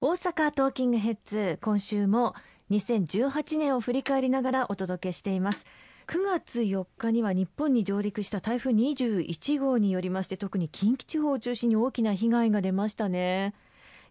大阪トーキングヘッズ今週も2018年を振り返りながらお届けしています。9月4日には日本に上陸した台風21号によりまして特に近畿地方を中心に大きな被害が出ましたね。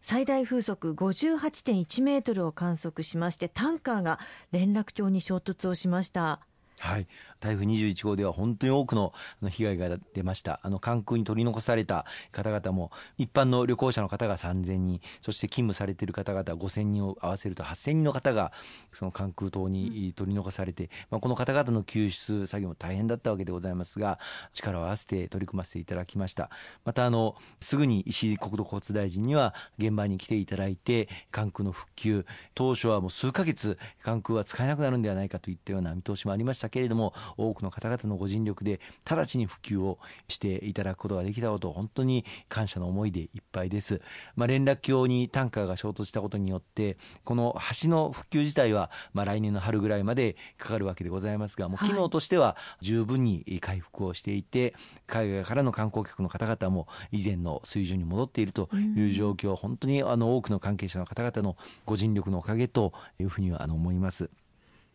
最大風速58.1メートルを観測しましてタンカーが連絡橋に衝突をしました。はい、台風21号では本当に多くの被害が出ました。あの関空に取り残された方々も一般の旅行者の方が3000人そして勤務されている方々5000人を合わせると8000人の方がその関空島に取り残されて、まあ、この方々の救出作業も大変だったわけでございますが力を合わせて取り組ませていただきました。またあのすぐに石井国土交通大臣には現場に来ていただいて関空の復旧当初はもう数ヶ月関空は使えなくなるんではないかといったような見通しもありましたしたけれども多くの方々のご尽力で直ちに普及をしていただくことができたこと本当に感謝の思いでいっぱいです、まあ、連絡橋にタンカーが衝突したことによってこの橋の復旧自体はまあ来年の春ぐらいまでかかるわけでございますがもう機能としては十分に回復をしていて、海外からの観光客の方々も以前の水準に戻っているという状況、本当にあの多くの関係者の方々のご尽力のおかげというふうにはあの思います。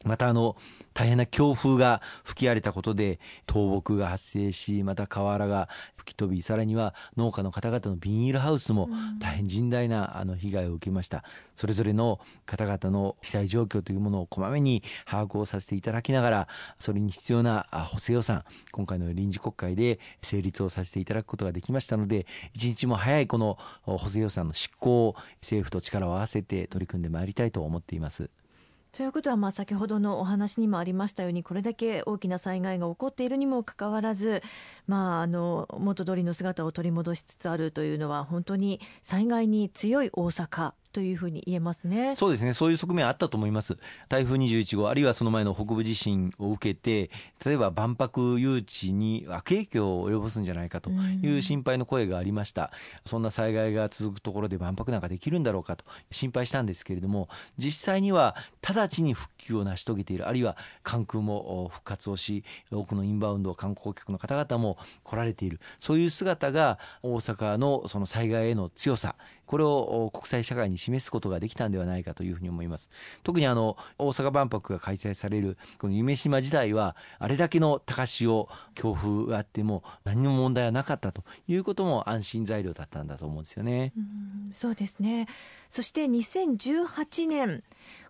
またあの大変な強風が吹き荒れたことで倒木が発生しまた瓦が吹き飛びさらには農家の方々のビニールハウスも大変甚大なあの被害を受けましたそれぞれの方々の被災状況というものをこまめに把握をさせていただきながらそれに必要な補正予算今回の臨時国会で成立をさせていただくことができましたので一日も早いこの補正予算の執行を政府と力を合わせて取り組んでまいりたいと思っています。ということはまあ先ほどのお話にもありましたようにこれだけ大きな災害が起こっているにもかかわらず、まあ、あの元通りの姿を取り戻しつつあるというのは本当に災害に強い大阪というふうに言えますね。そうですね。そういう側面あったと思います。台風21号あるいはその前の北部地震を受けて例えば万博誘致に悪影響を及ぼすんじゃないかという心配の声がありました、うん、そんな災害が続くところで万博なんかできるんだろうかと心配したんですけれども実際には直ちに復旧を成し遂げている。あるいは関空も復活をし多くのインバウンド観光客の方々も来られている。そういう姿が大阪のその災害への強さ。これを国際社会に示すことができたんではないかというふうに思います。特にあの大阪万博が開催されるこの夢島時代はあれだけの高潮強風があっても何も問題はなかったということも安心材料だったんだと思うんですよね。うそうですね。そして2018年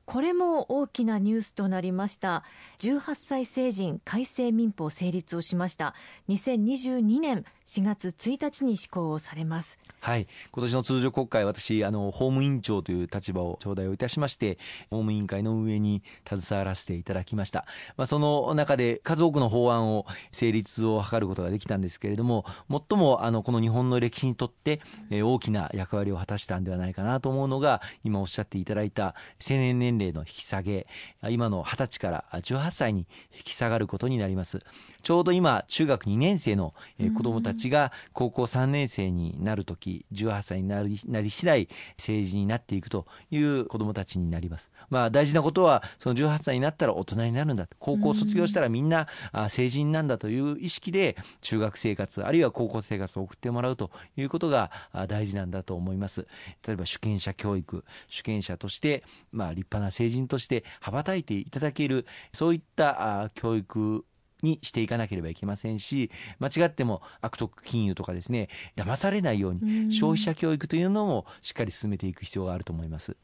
これも大きなニュースとなりました。18歳成人改正民法成立をしました。2022年4月1日に施行をされます。はい。今年の通常国会私あの法務委員長という立場を頂戴をいたしまして法務委員会の運営に携わらせていただきました、まあ、その中で数多くの法案を成立を図ることができたんですけれども最もあのこの日本の歴史にとって大きな役割を果たしたんではないかなと思うのが今おっしゃっていただいた成年年齢の引き下げ。今の20歳から18歳に引き下がることになります。ちょうど今中学2年生の子どもたちが高校3年生になる時18歳になりなり次第成人になっていくという子どもたちになります。まあ大事なことはその18歳になったら大人になるんだ。高校卒業したらみんな成人なんだという意識で中学生活あるいは高校生活を送ってもらうということが大事なんだと思います。例えば主権者教育主権者としてまあ立派な成人として羽ばたいていただけるそういった教育にしていかなければいけませんし間違っても悪徳金融とかですね騙されないように消費者教育というのもしっかり進めていく必要があると思います。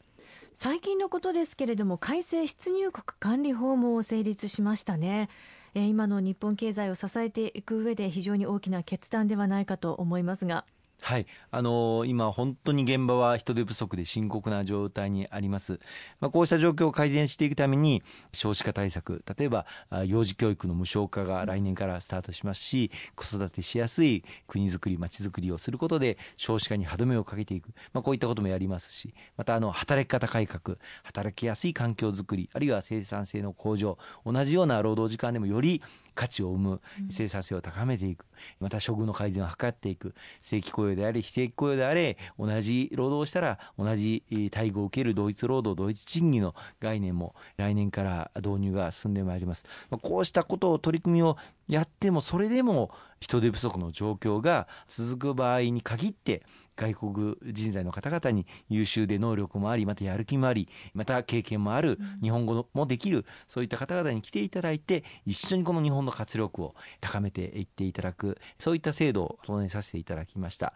最近のことですけれども改正出入国管理法も成立しましたね。今の日本経済を支えていく上で非常に大きな決断ではないかと思いますが。はい、あのー、今、本当に現場は人手不足で深刻な状態にあります。まあ、こうした状況を改善していくために、少子化対策、例えば、幼児教育の無償化が来年からスタートしますし、子育てしやすい国づくり、町づくりをすることで、少子化に歯止めをかけていく、まあ、こういったこともやりますし、また、あの、働き方改革、働きやすい環境づくり、あるいは生産性の向上、同じような労働時間でもより価値を生む生産性を高めていく。また処遇の改善を図っていく。正規雇用であれ非正規雇用であれ同じ労働をしたら同じ待遇を受ける同一労働同一賃金の概念も来年から導入が進んでまいります。こうしたことを取り組みをやってもそれでも人手不足の状況が続く場合に限って外国人材の方々に優秀で能力もありまたやる気もありまた経験もある日本語もできるそういった方々に来ていただいて一緒にこの日本の活力を高めていっていただくそういった制度を整えさせていただきました。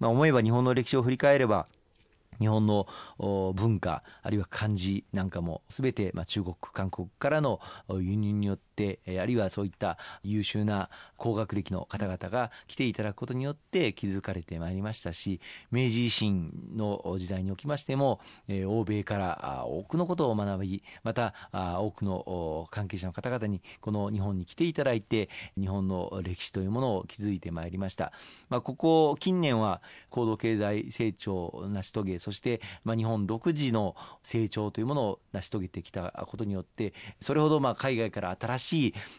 まあ、思えば日本の歴史を振り返れば日本の文化あるいは漢字なんかも全てまあ中国韓国からの輸入によってあるいはそういった優秀な高学歴の方々が来ていただくことによって築かれてまいりましたし明治維新の時代におきましてもえ欧米から多くのことを学びまた多くの関係者の方々にこの日本に来ていただいて日本の歴史というものを築いてまいりました、まあ、ここ近年は高度経済成長を成し遂げそして、まあ、日本独自の成長というものを成し遂げてきたことによってそれほどまあ海外から新しい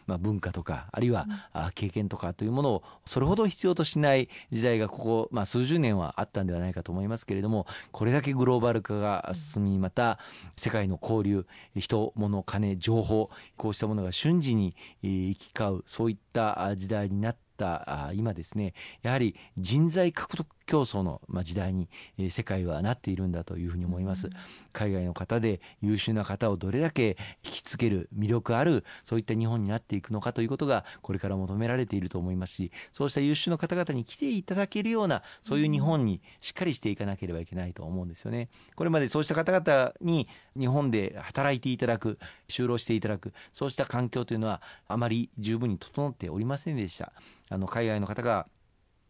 まあ文化とかあるいは経験とかというものをそれほど必要としない時代がここまあ数十年はあったんではないかと思いますけれどもこれだけグローバル化が進みまた世界の交流人物金情報こうしたものが瞬時に行き交うそういった時代になった今ですねやはり人材獲得競争の時代に世界はなっているんだというふうに思います。海外の方で優秀な方をどれだけ引きつける魅力あるそういった日本になっていくのかということがこれから求められていると思いますしそうした優秀な方々に来ていただけるようなそういう日本にしっかりしていかなければいけないと思うんですよね。これまでそうした方々に日本で働いていただく就労していただくそうした環境というのはあまり十分に整っておりませんでした。あの海外の方が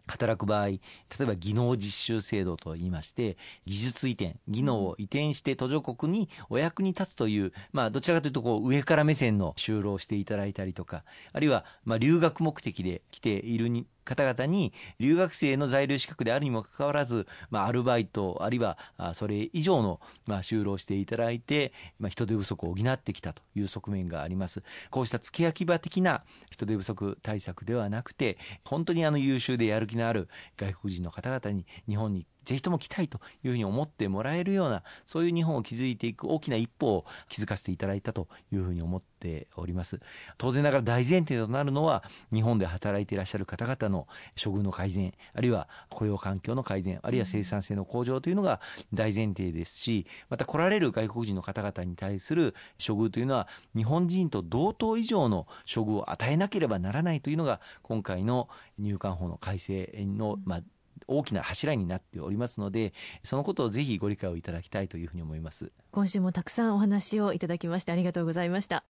働く場合例えば技能実習制度といいまして技術移転技能を移転して途上国にお役に立つという、まあ、どちらかというとこう上から目線の就労していただいたりとかあるいはまあ留学目的で来ているに方々に留学生の在留資格であるにもかかわらず、まあ、アルバイトあるいはそれ以上の、まあ、就労していただいて、まあ、人手不足を補ってきたという側面があります。こうした付け焼き場的な人手不足対策ではなくて本当にあの優秀でやる気のある外国人の方々に日本にぜひとも来たいというふうに思ってもらえるようなそういう日本を築いていく大きな一歩を築かせていただいたというふうに思っております。当然ながら大前提となるのは日本で働いていらっしゃる方々の処遇の改善あるいは雇用環境の改善あるいは生産性の向上というのが大前提ですしまた来られる外国人の方々に対する処遇というのは日本人と同等以上の処遇を与えなければならないというのが今回の入管法の改正の、まあ、大きな柱になっておりますのでそのことをぜひご理解をいただきたいというふうに思います。今週もたくさんお話をいただきましてありがとうございました。